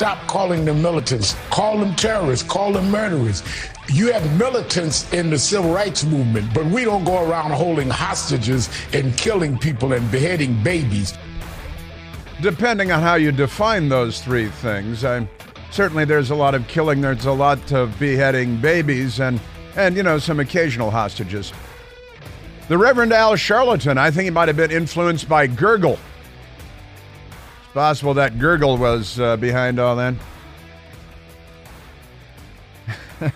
Stop calling them militants. Call them terrorists. Call them murderers. You have militants in the civil rights movement, but we don't go around holding hostages and killing people and beheading babies. Depending on how you define those three things, I'm certainly there's a lot of killing, there's a lot of beheading babies, and, and you know, some occasional hostages. The Reverend Al Sharpton, I think he might have been influenced by Gurgle. Possible that Gurgle was uh, behind all that.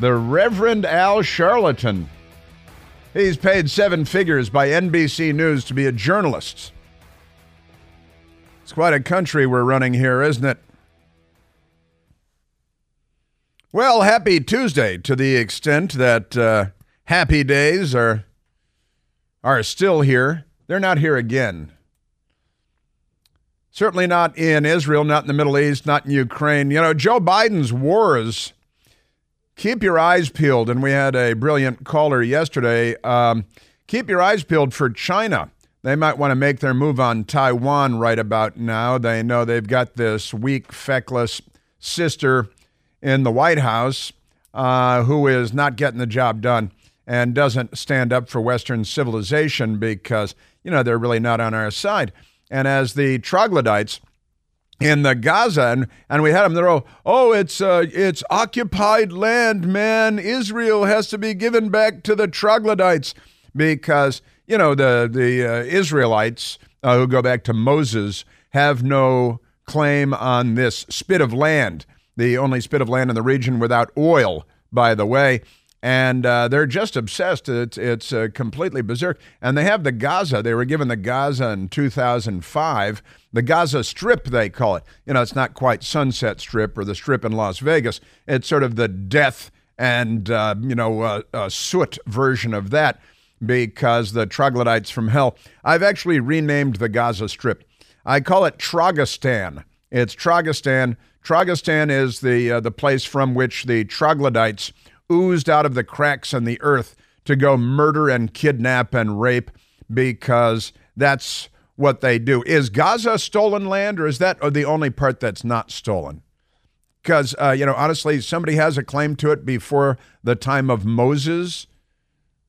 the Reverend Al Sharpton. He's paid seven figures by NBC News to be a journalist. It's quite a country we're running here, isn't it? Well, happy Tuesday to the extent that uh, happy days are are still here. They're not here again. Certainly not in Israel, not in the Middle East, not in Ukraine. You know, Joe Biden's wars. Keep your eyes peeled. And we had a brilliant caller yesterday. Um, keep your eyes peeled for China. They might want to make their move on Taiwan right about now. They know they've got this weak, feckless sister in the White House uh, who is not getting the job done and doesn't stand up for Western civilization because, you know, they're really not on our side. And as the troglodytes in the Gaza, and, and we had them there, oh, oh it's, uh, it's occupied land, man. Israel has to be given back to the troglodytes because, you know, the, the uh, Israelites uh, who go back to Moses have no claim on this spit of land, the only spit of land in the region without oil, by the way and uh, they're just obsessed. It's it's uh, completely berserk. And they have the Gaza. They were given the Gaza in 2005. The Gaza Strip, they call it. You know, it's not quite Sunset Strip or the Strip in Las Vegas. It's sort of the death and uh, you know uh, soot version of that because the troglodytes from hell. I've actually renamed the Gaza Strip. I call it Trogistan. It's Trogistan. Trogistan is the uh, the place from which the troglodytes oozed out of the cracks in the earth to go murder and kidnap and rape because that's what they do. Is Gaza stolen land or is that the only part that's not stolen? Because, uh, you know, honestly, somebody has a claim to it before the time of Moses,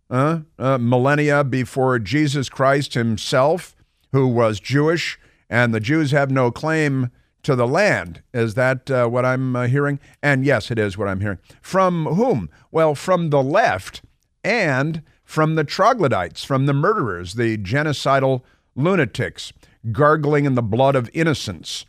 uh, uh, millennia before Jesus Christ himself, who was Jewish, and the Jews have no claim to the land. Is that uh, what I'm uh, hearing? And yes, it is what I'm hearing. From whom? Well, from the left and from the troglodytes, from the murderers, the genocidal lunatics, gargling in the blood of innocents.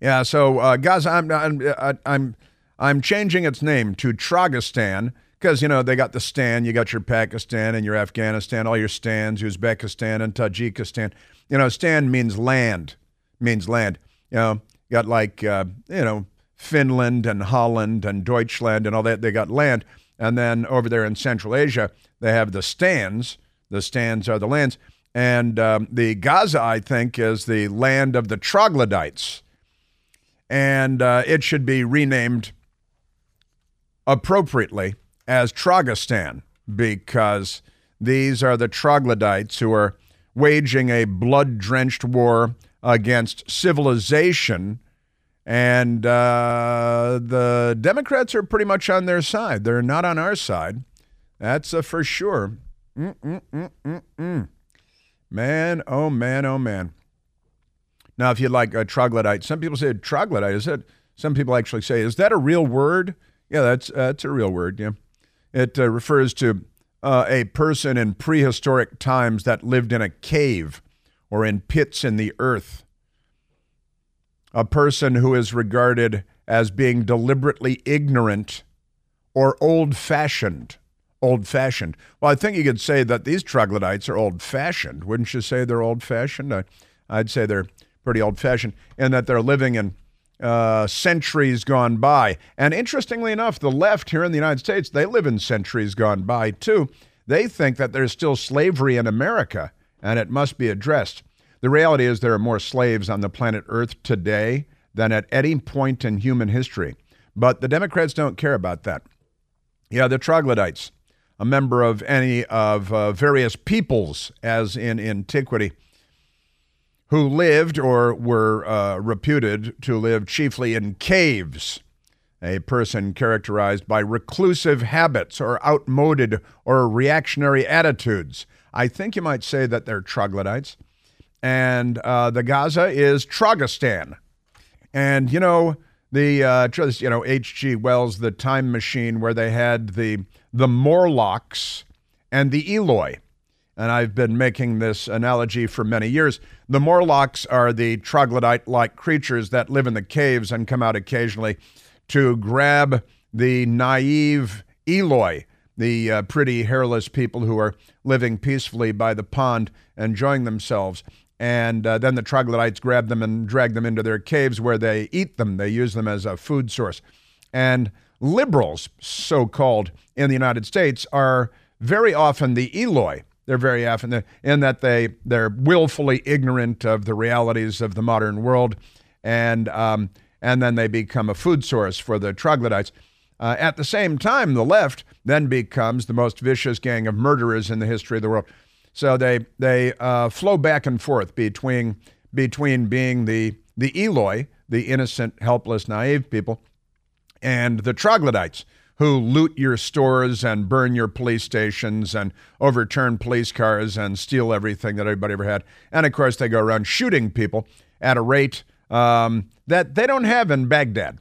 Yeah, so uh, Gaza, I'm, I'm, uh, I'm, I'm changing its name to Trogistan because, you know, they got the Stan, you got your Pakistan and your Afghanistan, all your stands, Uzbekistan and Tajikistan. You know, Stan means land, means land. You know, got like, uh, you know, Finland and Holland and Deutschland and all that. They got land. And then over there in Central Asia, they have the stands. The stands are the lands. And um, the Gaza, I think, is the land of the troglodytes. And uh, it should be renamed appropriately as Trogistan because these are the troglodytes who are waging a blood drenched war against civilization. And uh, the Democrats are pretty much on their side. They're not on our side. That's uh, for sure. Mm-mm-mm-mm-mm. Man, oh man, oh man. Now, if you like a troglodyte, some people say troglodyte. Is it? Some people actually say, is that a real word? Yeah, that's that's a real word. Yeah, it uh, refers to uh, a person in prehistoric times that lived in a cave or in pits in the earth. A person who is regarded as being deliberately ignorant or old fashioned. Old fashioned. Well, I think you could say that these troglodytes are old fashioned. Wouldn't you say they're old fashioned? I'd say they're pretty old fashioned in that they're living in uh, centuries gone by. And interestingly enough, the left here in the United States, they live in centuries gone by too. They think that there's still slavery in America and it must be addressed. The reality is there are more slaves on the planet Earth today than at any point in human history. But the Democrats don't care about that. Yeah, the troglodytes, a member of any of uh, various peoples, as in antiquity, who lived or were uh, reputed to live chiefly in caves. A person characterized by reclusive habits or outmoded or reactionary attitudes. I think you might say that they're troglodytes. And uh, the Gaza is Trogistan. And, you know, the, uh, you know, H.G. Wells, the time machine where they had the, the Morlocks and the Eloi and I've been making this analogy for many years. The Morlocks are the troglodyte like creatures that live in the caves and come out occasionally to grab the naive Eloi, the uh, pretty hairless people who are living peacefully by the pond, enjoying themselves. And uh, then the troglodytes grab them and drag them into their caves where they eat them. They use them as a food source. And liberals, so called, in the United States are very often the Eloi they're very often in that they they're willfully ignorant of the realities of the modern world, and um, and then they become a food source for the troglodytes. Uh, at the same time, the left then becomes the most vicious gang of murderers in the history of the world. So they they uh, flow back and forth between between being the the Eloi, the innocent, helpless, naive people, and the troglodytes, who loot your stores and burn your police stations and overturn police cars and steal everything that everybody ever had. And of course, they go around shooting people at a rate um, that they don't have in Baghdad.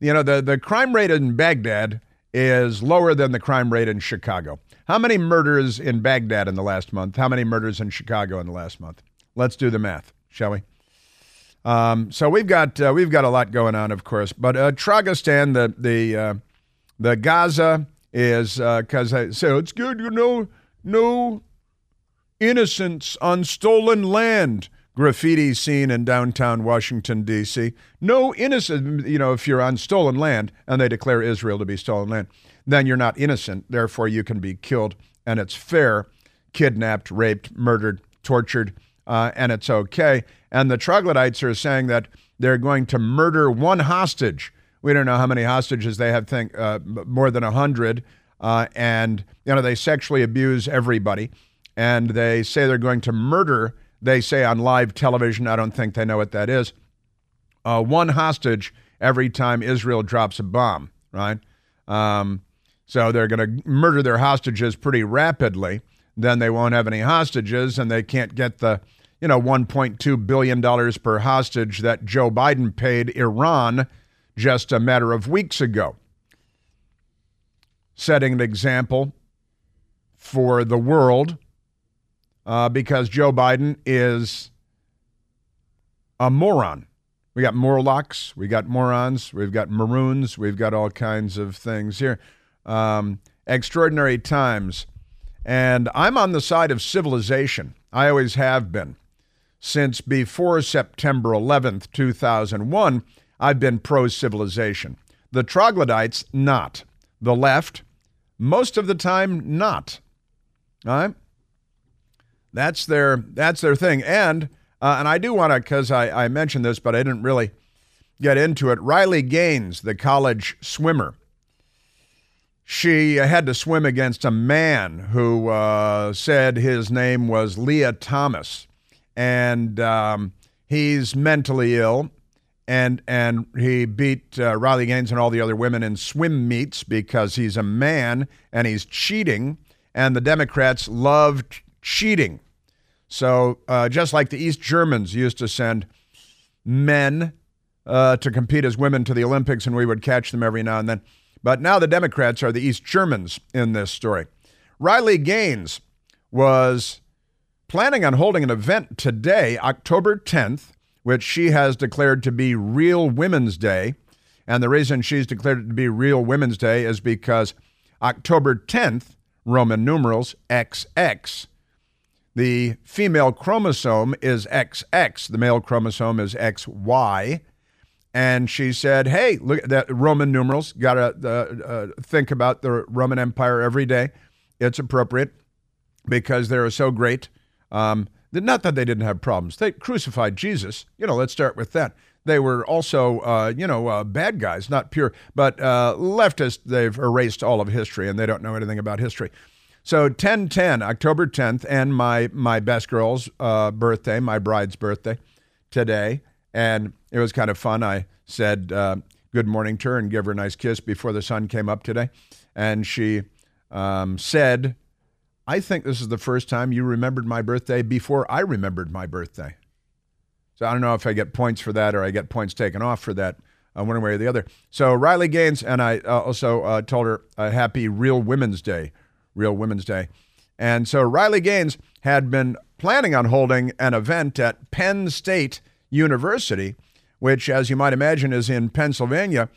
You know, the, the crime rate in Baghdad is lower than the crime rate in Chicago. How many murders in Baghdad in the last month? How many murders in Chicago in the last month? Let's do the math, shall we? Um, so we've got uh, we've got a lot going on, of course. But uh, Trogistan, the the uh, the Gaza is because uh, say it's good, you know, no innocence on stolen land. Graffiti seen in downtown Washington, D.C. No innocent, you know, if you're on stolen land and they declare Israel to be stolen land, then you're not innocent. Therefore, you can be killed and it's fair, kidnapped, raped, murdered, tortured, uh, and it's okay. And the troglodytes are saying that they're going to murder one hostage we don't know how many hostages they have. Think uh, more than a hundred, uh, and you know they sexually abuse everybody, and they say they're going to murder. They say on live television. I don't think they know what that is. Uh, one hostage every time Israel drops a bomb, right? Um, so they're going to murder their hostages pretty rapidly. Then they won't have any hostages, and they can't get the you know 1.2 billion dollars per hostage that Joe Biden paid Iran just a matter of weeks ago, setting an example for the world uh, because Joe Biden is a moron. We got Morlocks, we got morons, we've got maroons, we've got all kinds of things here. Um, extraordinary times. And I'm on the side of civilization. I always have been. Since before September 11th, 2001, I've been pro civilization. The troglodytes, not. The left, most of the time, not. All right? That's their, that's their thing. And, uh, and I do want to, because I, I mentioned this, but I didn't really get into it. Riley Gaines, the college swimmer, she had to swim against a man who uh, said his name was Lia Thomas. And um, he's mentally ill and and he beat uh, Riley Gaines and all the other women in swim meets because he's a man and he's cheating, and the Democrats love cheating. So uh, just like the East Germans used to send men uh, to compete as women to the Olympics, and we would catch them every now and then. But now the Democrats are the East Germans in this story. Riley Gaines was planning on holding an event today, October 10th, which she has declared to be Real Women's Day. And the reason she's declared it to be Real Women's Day is because October 10th, Roman numerals XX, the female chromosome is XX, the male chromosome is XY. And she said, hey, look at that Roman numerals. Got to uh, uh, think about the Roman Empire every day. It's appropriate because they're so great. Um, not that they didn't have problems. They crucified Jesus. You know, let's start with that. They were also, uh, you know, uh, bad guys, not pure, but uh, leftists. They've erased all of history and they don't know anything about history. So 10 10, October 10th, and my, my best girl's uh, birthday, my bride's birthday today. And it was kind of fun. I said uh, good morning to her and give her a nice kiss before the sun came up today. And she um, said, I think this is the first time you remembered my birthday before I remembered my birthday. So I don't know if I get points for that or I get points taken off for that, uh, one way or the other. So Riley Gaines and I uh, also uh, told her a happy Real Women's Day, Real Women's Day. And so Riley Gaines had been planning on holding an event at Penn State University, which, as you might imagine, is in Pennsylvania.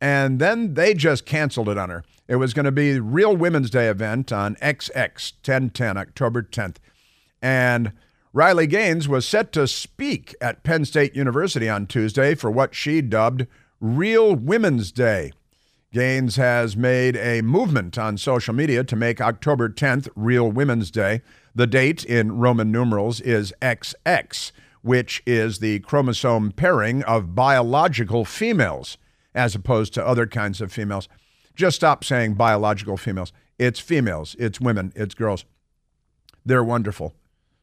And then they just canceled it on her. It was going to be Real Women's Day event on XX 1010, October 10th. And Riley Gaines was set to speak at Penn State University on Tuesday for what she dubbed Real Women's Day. Gaines has made a movement on social media to make October 10th Real Women's Day. The date in Roman numerals is XX, which is the chromosome pairing of biological females, as opposed to other kinds of females. Just stop saying biological females. It's females, it's women, it's girls. They're wonderful.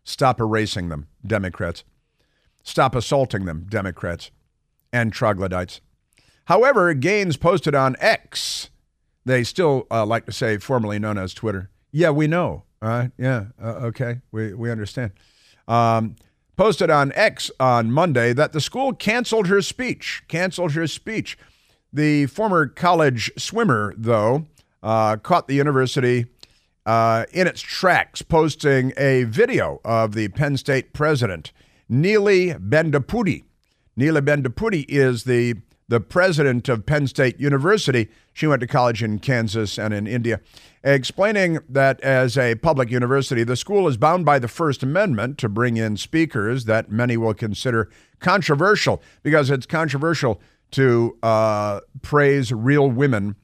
Stop erasing them, Democrats. Stop assaulting them, Democrats and troglodytes. However, Gaines posted on X, they still uh, like to say formerly known as Twitter. Yeah, we know. Uh, yeah, uh, okay, we, we understand. Um, posted on X on Monday that the school canceled her speech. Canceled her speech. The former college swimmer, though, uh, caught the university uh, in its tracks, posting a video of the Penn State president, Neeli Bendapudi. Neeli Bendapudi is the the president of Penn State University. She went to college in Kansas and in India, explaining that as a public university, the school is bound by the First Amendment to bring in speakers that many will consider controversial because it's controversial to uh, praise real women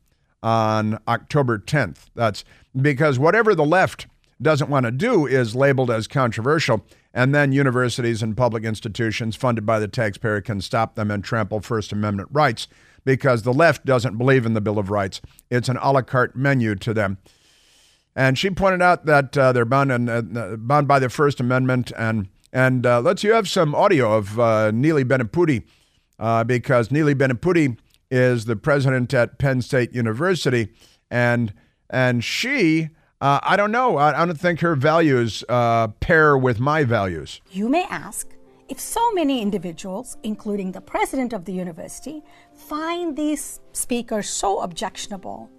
on October 10th. That's because whatever the left doesn't want to do is labeled as controversial, and then universities and public institutions funded by the taxpayer can stop them and trample First Amendment rights because the left doesn't believe in the Bill of Rights. It's an a la carte menu to them. And she pointed out that uh, they're bound, and, uh, bound by the First Amendment. And, and uh, let's you have some audio of uh, Bendapudi uh, because Neeli Bendapudi is the president at Penn State University. And and she, uh, I don't know, I, I, don't think her values uh, pair with my values. You may ask if so many individuals, including the president of the university, find these speakers so objectionable,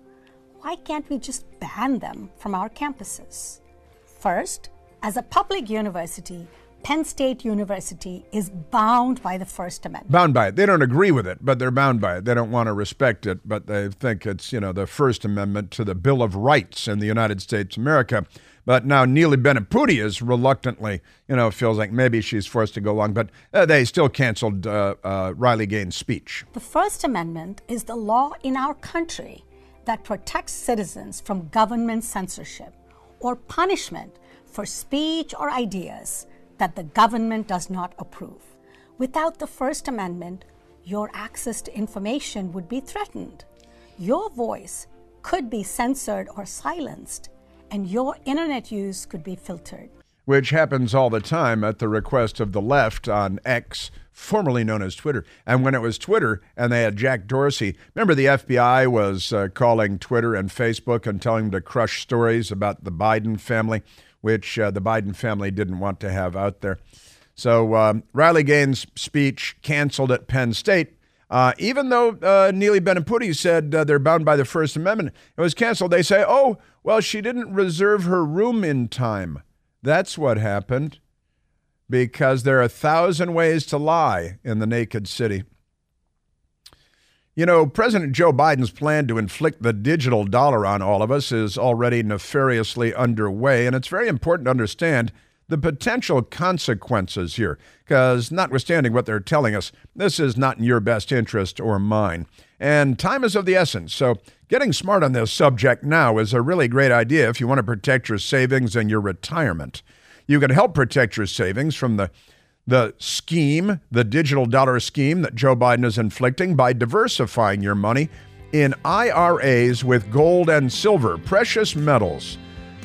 why can't we just ban them from our campuses? First, as a public university, Penn State University is bound by the First Amendment. Bound by it. They don't agree with it, but they're bound by it. They don't want to respect it, but they think it's, you know, the First Amendment to the Bill of Rights in the United States of America. But now Neeli Bendapudi is reluctantly, you know, feels like maybe she's forced to go along, but uh, they still canceled uh, uh, Riley Gaines' speech. The First Amendment is the law in our country that protects citizens from government censorship or punishment for speech or ideas that the government does not approve. Without the First Amendment, your access to information would be threatened. Your voice could be censored or silenced, and your internet use could be filtered. Which happens all the time at the request of the left on X, formerly known as Twitter. And when it was Twitter and they had Jack Dorsey, remember the FBI was uh, calling Twitter and Facebook and telling them to crush stories about the Biden family? Which uh, the Biden family didn't want to have out there. So um, Riley Gaines' speech canceled at Penn State. Uh, even though uh, Neeli Bendapudi said uh, they're bound by the First Amendment, it was canceled. They say, oh, well, she didn't reserve her room in time. That's what happened because there are a thousand ways to lie in the naked city. You know, President Joe Biden's plan to inflict the digital dollar on all of us is already nefariously underway, and it's very important to understand the potential consequences here, because notwithstanding what they're telling us, this is not in your best interest or mine. And time is of the essence, so getting smart on this subject now is a really great idea if you want to protect your savings and your retirement. You can help protect your savings from the the scheme, the digital dollar scheme that Joe Biden is inflicting by diversifying your money in IRAs with gold and silver, precious metals.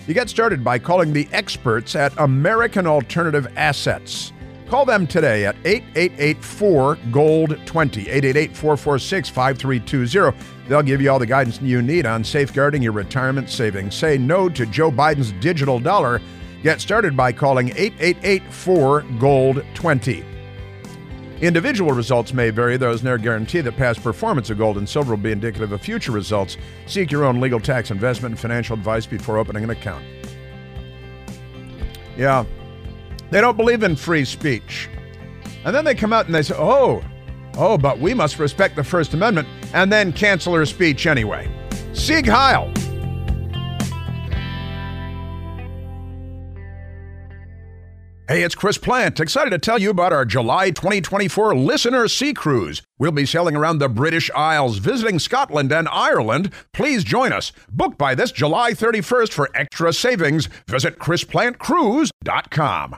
You get started by calling the experts at American Alternative Assets. Call them today at 8884 Gold 20, 888 446 5320. They'll give you all the guidance you need on safeguarding your retirement savings. Say no to Joe Biden's digital dollar. Get started by calling 8884 Gold 20. Individual results may vary. There is no guarantee that past performance of gold and silver will be indicative of future results. Seek your own legal, tax, investment, and financial advice before opening an account. Yeah, they don't believe in free speech. And then they come out and they say, oh, oh, but we must respect the First Amendment, and then cancel her speech anyway. Sieg Heil. Hey, it's Chris Plante. Excited to tell you about our July 2024 Listener Sea Cruise. We'll be sailing around the British Isles, visiting Scotland and Ireland. Please join us. Book by this July 31st for extra savings. Visit ChrisPlanteCruise.com.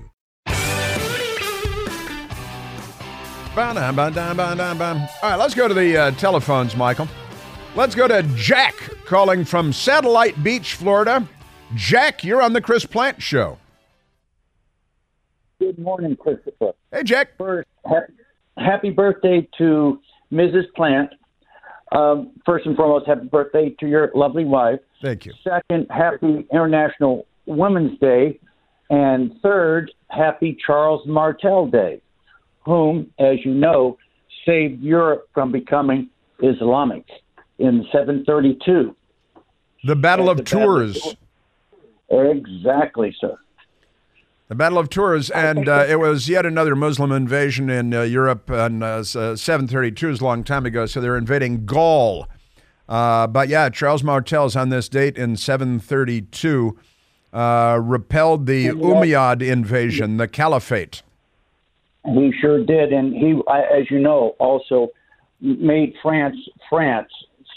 All right, let's go to the uh, telephones, Michael. Let's go to Jack calling from Satellite Beach, Florida. Jack, you're on the Chris Plante Show. Good morning, Christopher. Hey, Jack. First, ha- happy birthday to Mrs. Plante. Um, first and foremost, happy birthday to your lovely wife. Thank you. Second, happy International Women's Day. And third, happy Charles Martel Day, whom, as you know, saved Europe from becoming Islamic in 732. The Battle of The Battle of Tours. Exactly, sir. The Battle of Tours, and uh, it was yet another Muslim invasion in uh, Europe. And uh, uh, 732 is a long time ago, so they're invading Gaul. Uh, but yeah, Charles Martel's on this date in 732 uh, repelled the Umayyad invasion, the Caliphate. He sure did, and he, as you know, also made France France.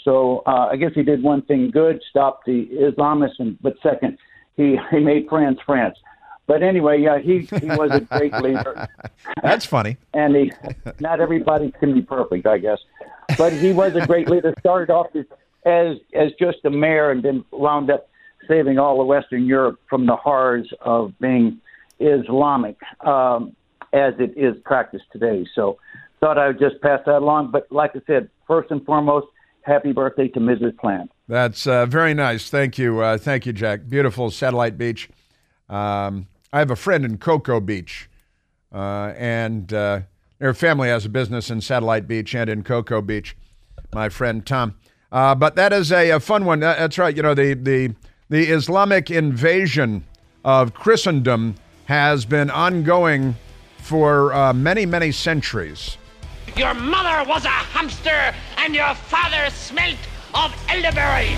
So uh, I guess he did one thing good, stop the Islamists, and but second, he he made France France. But anyway, yeah, he he was a great leader, That's funny. and he not everybody can be perfect, I guess, but he was a great leader. Started off as as, as just a mayor, and then wound up saving all of Western Europe from the horrors of being Islamic. Um, as it is practiced today. So thought I would just pass that along. But like I said, first and foremost, happy birthday to Mrs. Plante. That's uh, very nice. Thank you. Uh, thank you, Jack. Beautiful satellite beach. Um, I have a friend in Cocoa Beach, uh, and uh, their family has a business in Satellite Beach and in Cocoa Beach. My friend Tom. Uh, but that is a, a fun one. That's right. You know, the, the, the Islamic invasion of Christendom has been ongoing for uh, many, many centuries. Your mother was a hamster, and your father smelt of elderberry.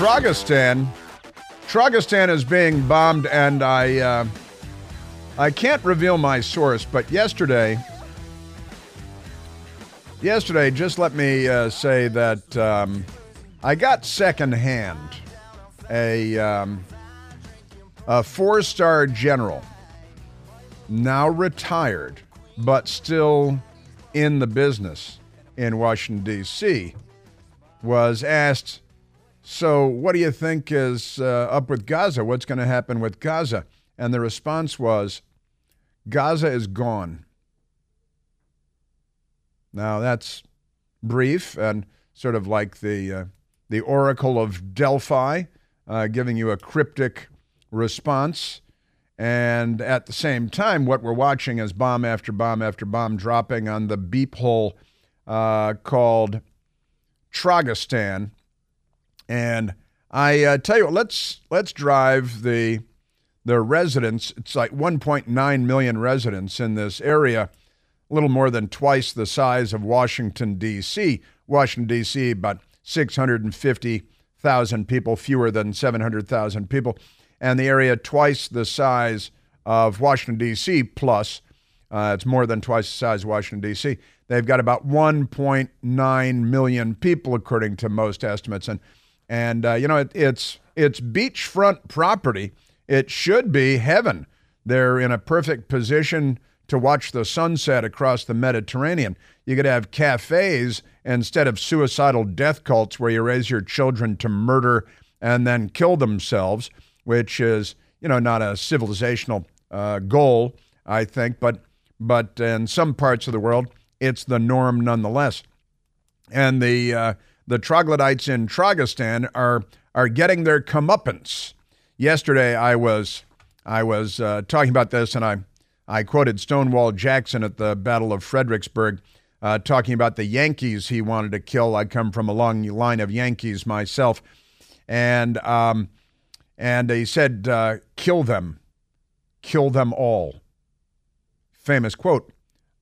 Tragistan, Tragistan is being bombed, and I, uh, I can't reveal my source, but yesterday, yesterday, just let me uh, say that um, I got secondhand a um, a four-star general, now retired, but still in the business in Washington D.C., was asked. So, what do you think is uh, up with Gaza? What's going to happen with Gaza? And the response was Gaza is gone. Now that's brief and sort of like the uh, the Oracle of Delphi, uh, giving you a cryptic response. And at the same time, what we're watching is bomb after bomb after bomb dropping on the beep hole uh, called Tragistan. And I uh, tell you what, let's let's drive the the residents. It's like 1.9 million residents in this area, a little more than twice the size of Washington D.C. Washington D.C. about 650,000 people, fewer than 700,000 people, and the area twice the size of Washington D.C. plus. Uh, it's more than twice the size of Washington D.C. They've got about 1.9 million people, according to most estimates, and and uh, you know it, it's it's beachfront property. It should be heaven. They're in a perfect position to watch the sunset across the Mediterranean. You could have cafes instead of suicidal death cults where you raise your children to murder and then kill themselves, which is you know not a civilizational uh, goal, I think, but but in some parts of the world it's the norm nonetheless. And the uh, the troglodytes in Tragistan are are getting their comeuppance. Yesterday, I was I was uh, talking about this, and I I quoted Stonewall Jackson at the Battle of Fredericksburg, uh, talking about the Yankees he wanted to kill. I come from a long line of Yankees myself, and um, and he said, uh, "Kill them, kill them all." Famous quote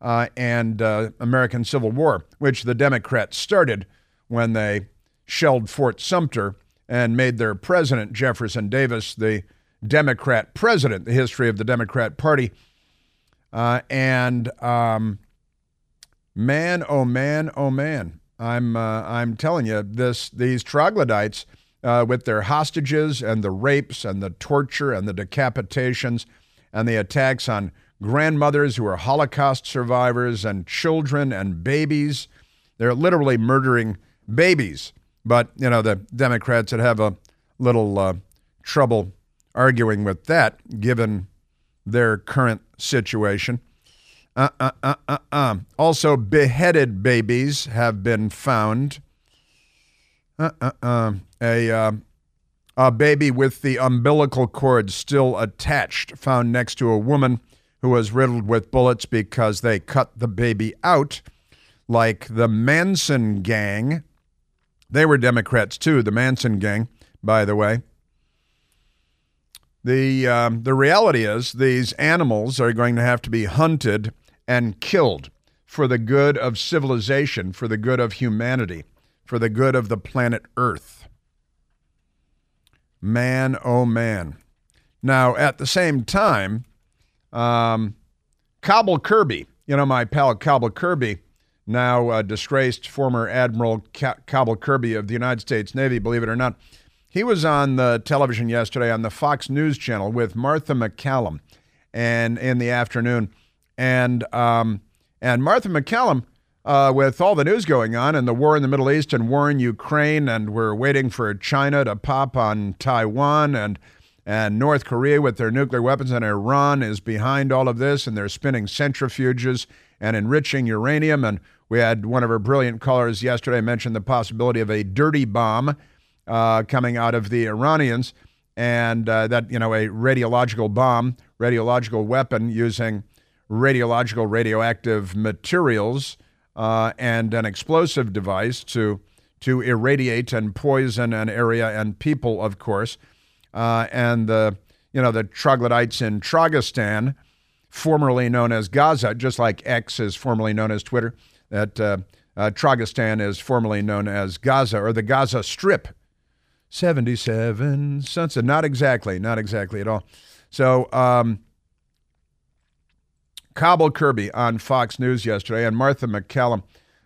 uh, and uh, American Civil War, which the Democrats started when they shelled Fort Sumter and made their president, Jefferson Davis, the Democrat president, the history of the Democrat Party. Uh, and um, man, oh man, oh man, I'm uh, I'm telling you, this these troglodytes uh, with their hostages and the rapes and the torture and the decapitations and the attacks on grandmothers who are Holocaust survivors and children and babies. They're literally murdering babies. But, you know, the Democrats would have a little uh, trouble arguing with that given their current situation. Uh, uh, uh, uh, uh. Also, beheaded babies have been found. Uh. A, a baby with the umbilical cord still attached, found next to a woman who was riddled with bullets because they cut the baby out, like the Manson gang. They were Democrats too, the Manson gang, by the way. The, um, the reality is, these animals are going to have to be hunted and killed for the good of civilization, for the good of humanity, for the good of the planet Earth. Man, oh man. Now, at the same time, um, Cobble Kirby, you know, my pal Cobble Kirby, now uh, disgraced former Admiral Cobble Kirby of the United States Navy, believe it or not. He was on the television yesterday on the Fox News channel with Martha MacCallum and in the afternoon. And um, and Martha MacCallum, uh, with all the news going on and the war in the Middle East and war in Ukraine, and we're waiting for China to pop on Taiwan and and North Korea, with their nuclear weapons, and Iran is behind all of this, and they're spinning centrifuges and enriching uranium. And we had one of our brilliant callers yesterday mention the possibility of a dirty bomb uh, coming out of the Iranians, and uh, that, you know, a radiological bomb, radiological weapon using radiological radioactive materials uh, and an explosive device to to irradiate and poison an area and people, of course uh, and the you know the troglodytes in Tragistan, formerly known as Gaza, just like X is formerly known as Twitter. That uh, uh, Tragistan is formerly known as Gaza or the Gaza Strip. 77 sunset. Not exactly, not exactly at all. So, um, Cobble Kirby on Fox News yesterday, and Martha MacCallum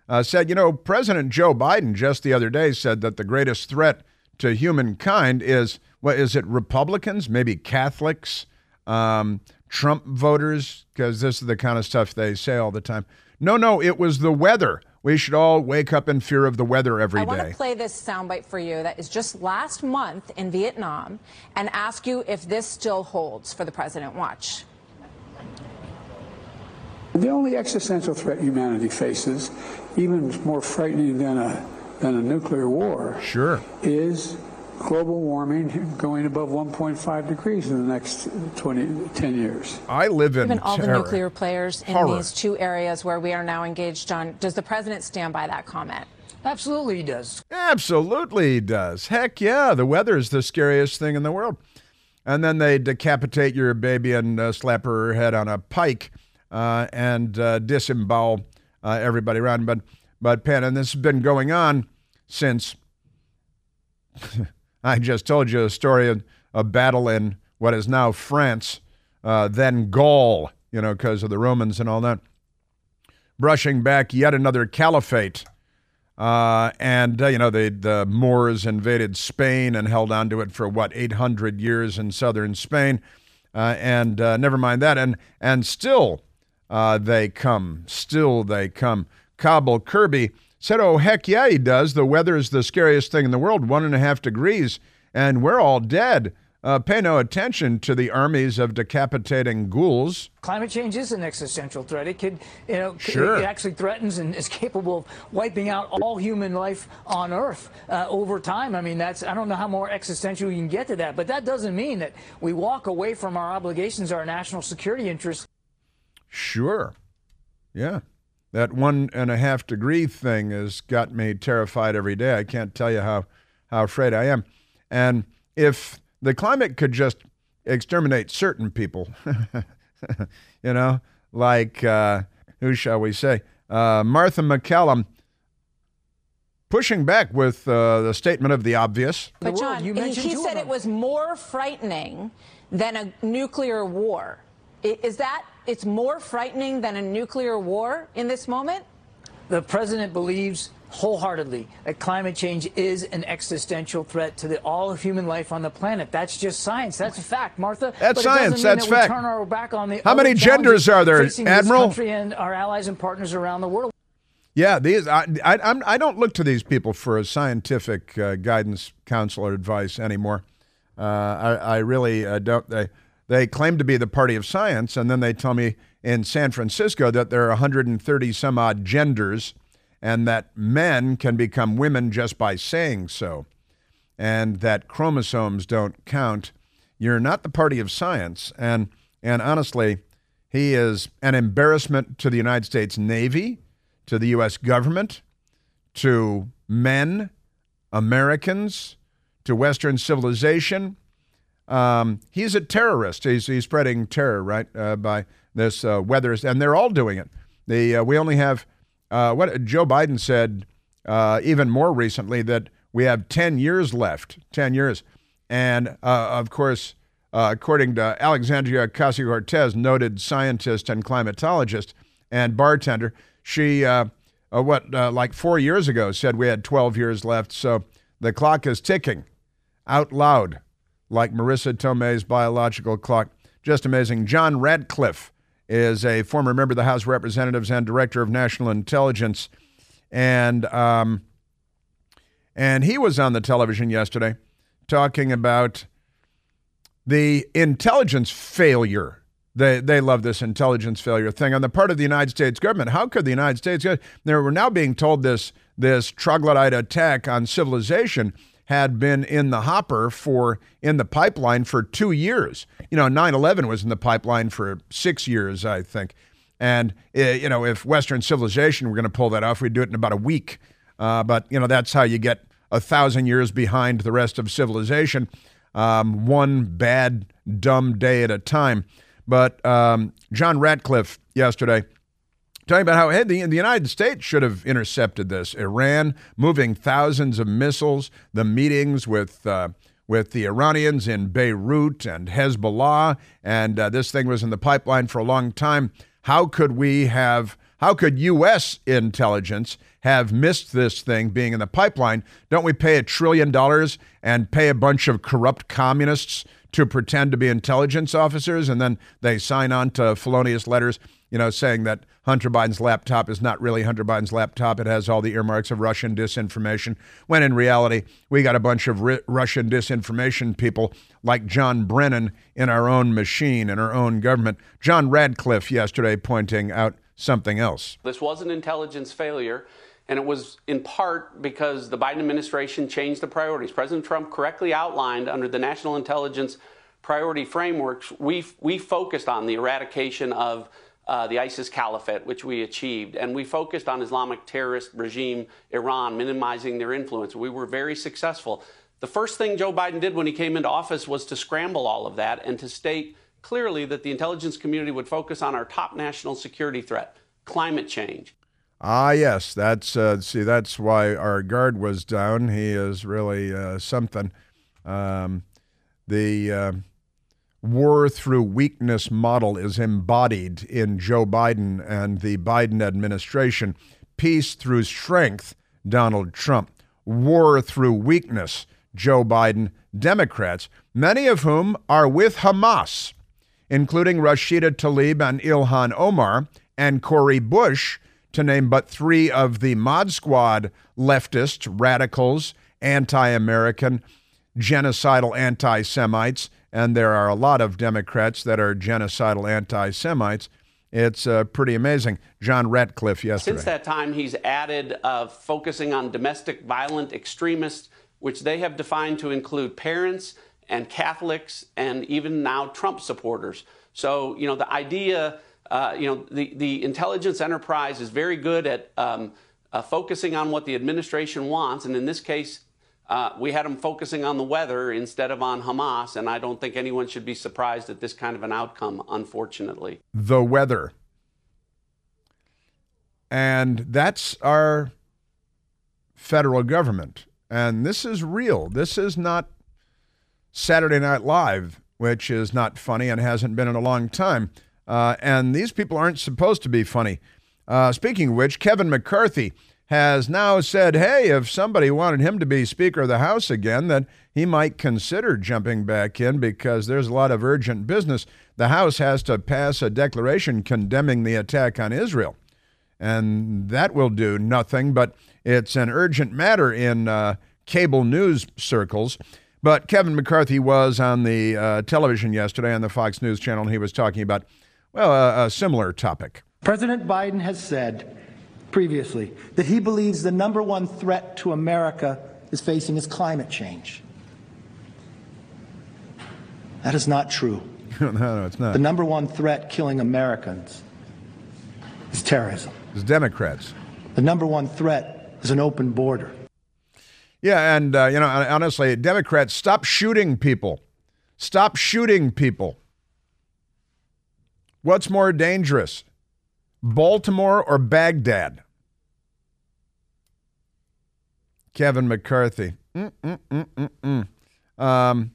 uh, said, you know, President Joe Biden just the other day said that the greatest threat to humankind is what is it? Republicans, maybe Catholics, um, Trump voters, because this is the kind of stuff they say all the time. No, no, it was the weather. We should all wake up in fear of the weather every day. I want to play this soundbite for you that is just last month in Vietnam and ask you if this still holds for the president. Watch. The only existential threat humanity faces, even more frightening than a than a nuclear war, sure, is global warming going above 1.5 degrees in the next 20, 10 years. I live in Given all terror. the nuclear players in Horror. these two areas where we are now engaged, John, does the president stand by that comment? Absolutely, he does. Absolutely, he does. Heck yeah, the weather is the scariest thing in the world. And then they decapitate your baby and uh, slap her head on a pike uh, and uh, disembowel uh, everybody around. But, but Penn, and this has been going on since I just told you a story of a battle in what is now France, uh, then Gaul, you know, because of the Romans and all that. Brushing back yet another caliphate. Uh, and, uh, you know, the, the Moors invaded Spain and held on to it for, what, 800 years in southern Spain. Uh, and uh, never mind that. And, and still uh, they come. Still they come. Cobble Kirby said, Oh, heck yeah, he does. The weather is the scariest thing in the world, one and a half degrees, and we're all dead. Uh, pay no attention to the armies of decapitating ghouls. Climate change is an existential threat. It could, you know, Sure. it actually threatens and is capable of wiping out all human life on Earth uh, over time. I mean, that's I don't know how more existential you can get to that, but that doesn't mean that we walk away from our obligations, our national security interests. Sure. Yeah. That one and a half degree thing has got me terrified every day. I can't tell you how, how afraid I am. And if the climate could just exterminate certain people, you know, like, uh, who shall we say? Uh, Martha MacCallum pushing back with uh, the statement of the obvious. But John, he, he said it was more frightening than a nuclear war. Is that it's more frightening than a nuclear war in this moment? The president believes wholeheartedly that climate change is an existential threat to the, all of human life on the planet. That's just science. That's a fact, Martha. That's But science. That's that fact. turn our back on the How many genders are there, facing this Admiral? country and our allies and partners around the world. Yeah, these I I, I'm, I don't look to these people for a scientific uh, guidance, counsel, or advice anymore. Uh, I, I really uh, don't. They they claim to be the party of science, and then they tell me in San Francisco that there are 130 some odd genders, and that men can become women just by saying so, and that chromosomes don't count. You're not the party of science, and and honestly, he is an embarrassment to the United States Navy, to the U.S. government, to men, Americans, to Western civilization. Um, he's a terrorist. He's, he's spreading terror, right, uh, by this uh, weather, and they're all doing it. The uh, we only have uh, what Joe Biden said uh, even more recently that we have ten years left, ten years, and uh, of course, according to Alexandria Ocasio Cortez, noted scientist and climatologist and bartender, she what like four years ago said we had twelve years left. So the clock is ticking out loud like Marisa Tomei's biological clock. Just amazing. John Ratcliffe is a former member of the House of Representatives and Director of National Intelligence. And, um, and he was on the television yesterday talking about the intelligence failure. They, they love this intelligence failure thing on the part of the United States government. How could the United States? They were now being told this this troglodyte attack on civilization had been in the hopper for in the pipeline for two years. You know, 9/11 was in the pipeline for six years, I think. And uh, you know, if Western civilization were going to pull that off, we'd do it in about a week. Uh, but you know, that's how you get a thousand years behind the rest of civilization, um, one bad, dumb day at a time. But um, John Ratcliffe yesterday talking about how hey, the, the United States should have intercepted this. Iran moving thousands of missiles, the meetings with uh, with the Iranians in Beirut and Hezbollah, and uh, this thing was in the pipeline for a long time. How could we have? How could U.S. intelligence have missed this thing being in the pipeline? Don't we pay a trillion dollars and pay a bunch of corrupt communists to pretend to be intelligence officers, and then they sign on to felonious letters, you know, saying that Hunter Biden's laptop is not really Hunter Biden's laptop. It has all the earmarks of Russian disinformation. When in reality, we got a bunch of ri- Russian disinformation people like John Brennan in our own machine, in our own government. John Ratcliffe yesterday pointing out something else. This was an intelligence failure. And it was in part because the Biden administration changed the priorities. President Trump correctly outlined under the National Intelligence Priority Frameworks, we, we focused on the eradication of uh, the ISIS caliphate, which we achieved. And we focused on Islamic terrorist regime Iran, minimizing their influence. We were very successful. The first thing Joe Biden did when he came into office was to scramble all of that and to state clearly that the intelligence community would focus on our top national security threat, climate change. Ah, yes, that's uh, see, that's why our guard was down. He is really uh, something. Um, the uh, war through weakness model is embodied in Joe Biden and the Biden administration. Peace through strength, Donald Trump. War through weakness, Joe Biden, Democrats, many of whom are with Hamas, including Rashida Tlaib and Ilhan Omar and Cori Bush, to name but three of the Mod Squad leftists, radicals, anti American, genocidal anti Semites, and there are a lot of Democrats that are genocidal anti Semites. It's uh, pretty amazing. John Ratcliffe yesterday. Since that time, he's added uh, focusing on domestic violent extremists, which they have defined to include parents and Catholics and even now Trump supporters. So, you know, the idea, uh, you know, the, the intelligence enterprise is very good at um, uh, focusing on what the administration wants. And in this case, uh, we had them focusing on the weather instead of on Hamas, and I don't think anyone should be surprised at this kind of an outcome, unfortunately. The weather. And that's our federal government. And this is real. This is not Saturday Night Live, which is not funny and hasn't been in a long time. Uh, and these people aren't supposed to be funny. Uh, speaking of which, Kevin McCarthy has now said, hey, if somebody wanted him to be Speaker of the House again, that he might consider jumping back in because there's a lot of urgent business. The House has to pass a declaration condemning the attack on Israel. And that will do nothing, but it's an urgent matter in uh, cable news circles. But Kevin McCarthy was on the uh, television yesterday on the Fox News channel, and he was talking about, well, a, a similar topic. President Biden has said previously that he believes the number one threat to America is facing is climate change. That is not true. no, no, it's not. The number one threat killing Americans is terrorism. It's Democrats. The number one threat is an open border. Yeah, and uh, you know, honestly, Democrats stop shooting people. Stop shooting people. What's more dangerous, Baltimore or Baghdad? Kevin McCarthy. Mm-mm-mm-mm-mm. Um,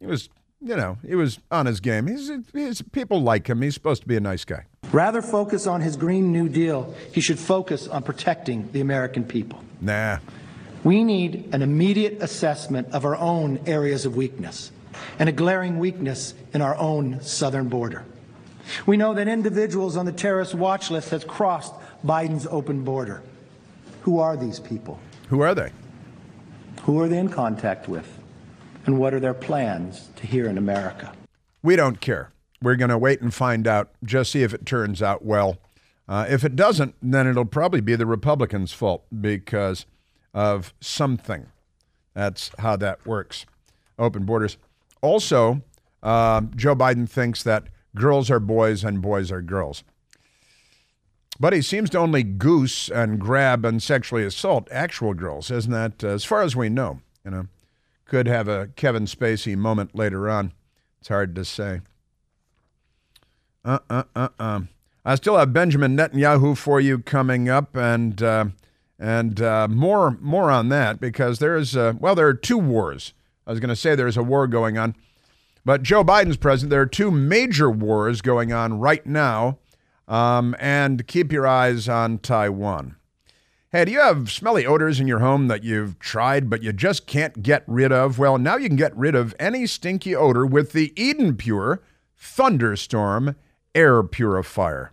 he was, you know, he was on his game. He's, he's people like him. He's supposed to be a nice guy. Rather focus on his Green New Deal, he should focus on protecting the American people. Nah. We need an immediate assessment of our own areas of weakness and a glaring weakness in our own southern border. We know that individuals on the terrorist watch list has crossed Biden's open border. Who are these people? Who are they? Who are they in contact with? And what are their plans to here in America? We don't care. We're going to wait and find out, just see if it turns out well. Uh, if it doesn't, then it'll probably be the Republicans' fault because of something. That's how that works. Open borders. Also, uh, Joe Biden thinks that girls are boys and boys are girls. But he seems to only goose and grab and sexually assault actual girls, isn't that, uh, as far as we know? You know, could have a Kevin Spacey moment later on. It's hard to say. Uh uh uh uh. I still have Benjamin Netanyahu for you coming up, and uh, and uh, more more on that because there's uh, well there are two wars. I was going to say there's a war going on, but Joe Biden's president. There are two major wars going on right now, um, and keep your eyes on Taiwan. Hey, do you have smelly odors in your home that you've tried but you just can't get rid of? Well, now you can get rid of any stinky odor with the Eden Pure Thunderstorm Air Purifier.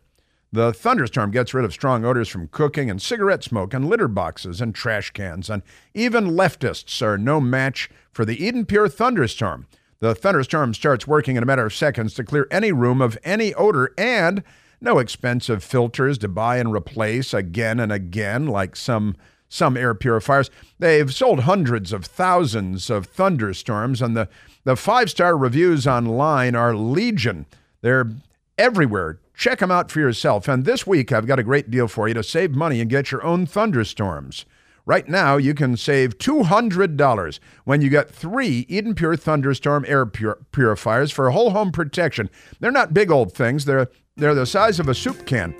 The thunderstorm gets rid of strong odors from cooking and cigarette smoke and litter boxes and trash cans, and even leftists are no match for the Eden Pure thunderstorm. The thunderstorm starts working in a matter of seconds to clear any room of any odor, and No expensive filters to buy and replace again and again, like some some air purifiers. They've sold hundreds of thousands of thunderstorms, and the, the five star reviews online are legion. They're everywhere. Check them out for yourself. And this week, I've got a great deal for you to save money and get your own thunderstorms. Right now, you can save $200 when you get three Eden Pure Thunderstorm air pur- purifiers for whole home protection. They're not big old things, they're, they're the size of a soup can.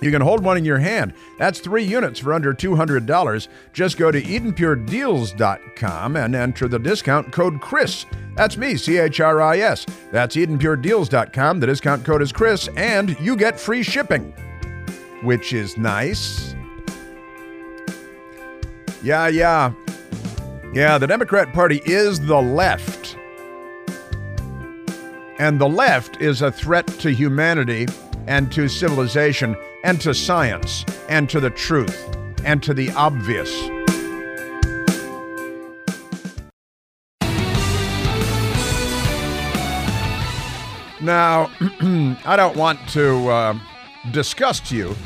You can hold one in your hand. That's three units for under $200. Just go to EdenPureDeals.com and enter the discount code CHRIS. That's me, C H R I S. That's EdenPureDeals.com. The discount code is CHRIS, and you get free shipping, which is nice. Yeah, yeah. Yeah, the Democrat Party is the left. And the left is a threat to humanity and to civilization and to science and to the truth and to the obvious. Now, I don't want to uh, disgust you,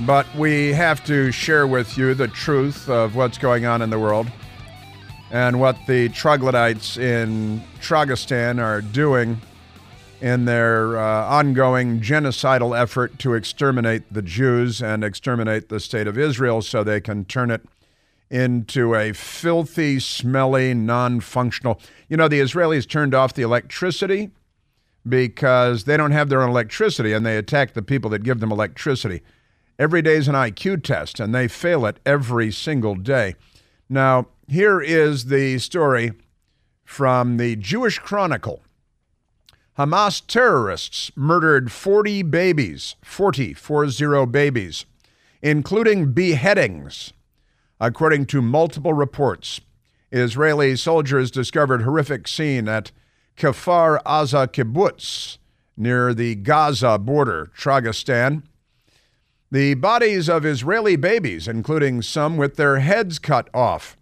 but we have to share with you the truth of what's going on in the world and what the troglodytes in Tragistan are doing in their uh, ongoing genocidal effort to exterminate the Jews and exterminate the state of Israel so they can turn it into a filthy, smelly, non functional. You know, the Israelis turned off the electricity because they don't have their own electricity and they attack the people that give them electricity. Every day is an IQ test and they fail it every single day. Now, here is the story from the Jewish Chronicle. Hamas terrorists murdered 40 babies, 40, 40 babies, including beheadings. According to multiple reports, Israeli soldiers discovered horrific scene at Kfar Aza kibbutz near the Gaza border, Tragistan. The bodies of Israeli babies, including some with their heads cut off,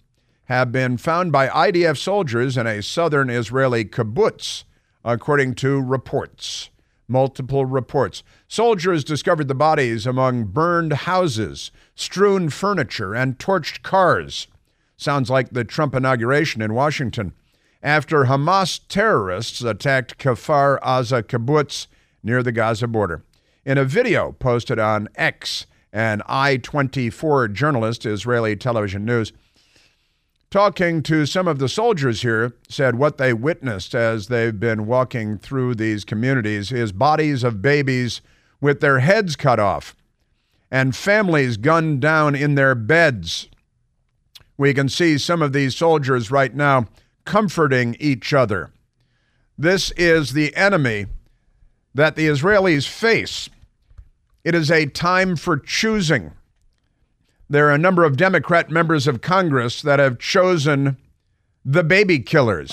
have been found by IDF soldiers in a southern Israeli kibbutz according to reports. Multiple reports. Soldiers discovered the bodies among burned houses, strewn furniture, and torched cars. Sounds like the Trump inauguration in Washington. After Hamas terrorists attacked Kfar Aza kibbutz near the Gaza border. In a video posted on X, an I 24 journalist, Israeli television news, talking to some of the soldiers here, said what they witnessed as they've been walking through these communities is bodies of babies with their heads cut off and families gunned down in their beds. We can see some of these soldiers right now comforting each other. This is the enemy that the Israelis face. It is a time for choosing there are a number of Democrat members of Congress that have chosen the baby killers.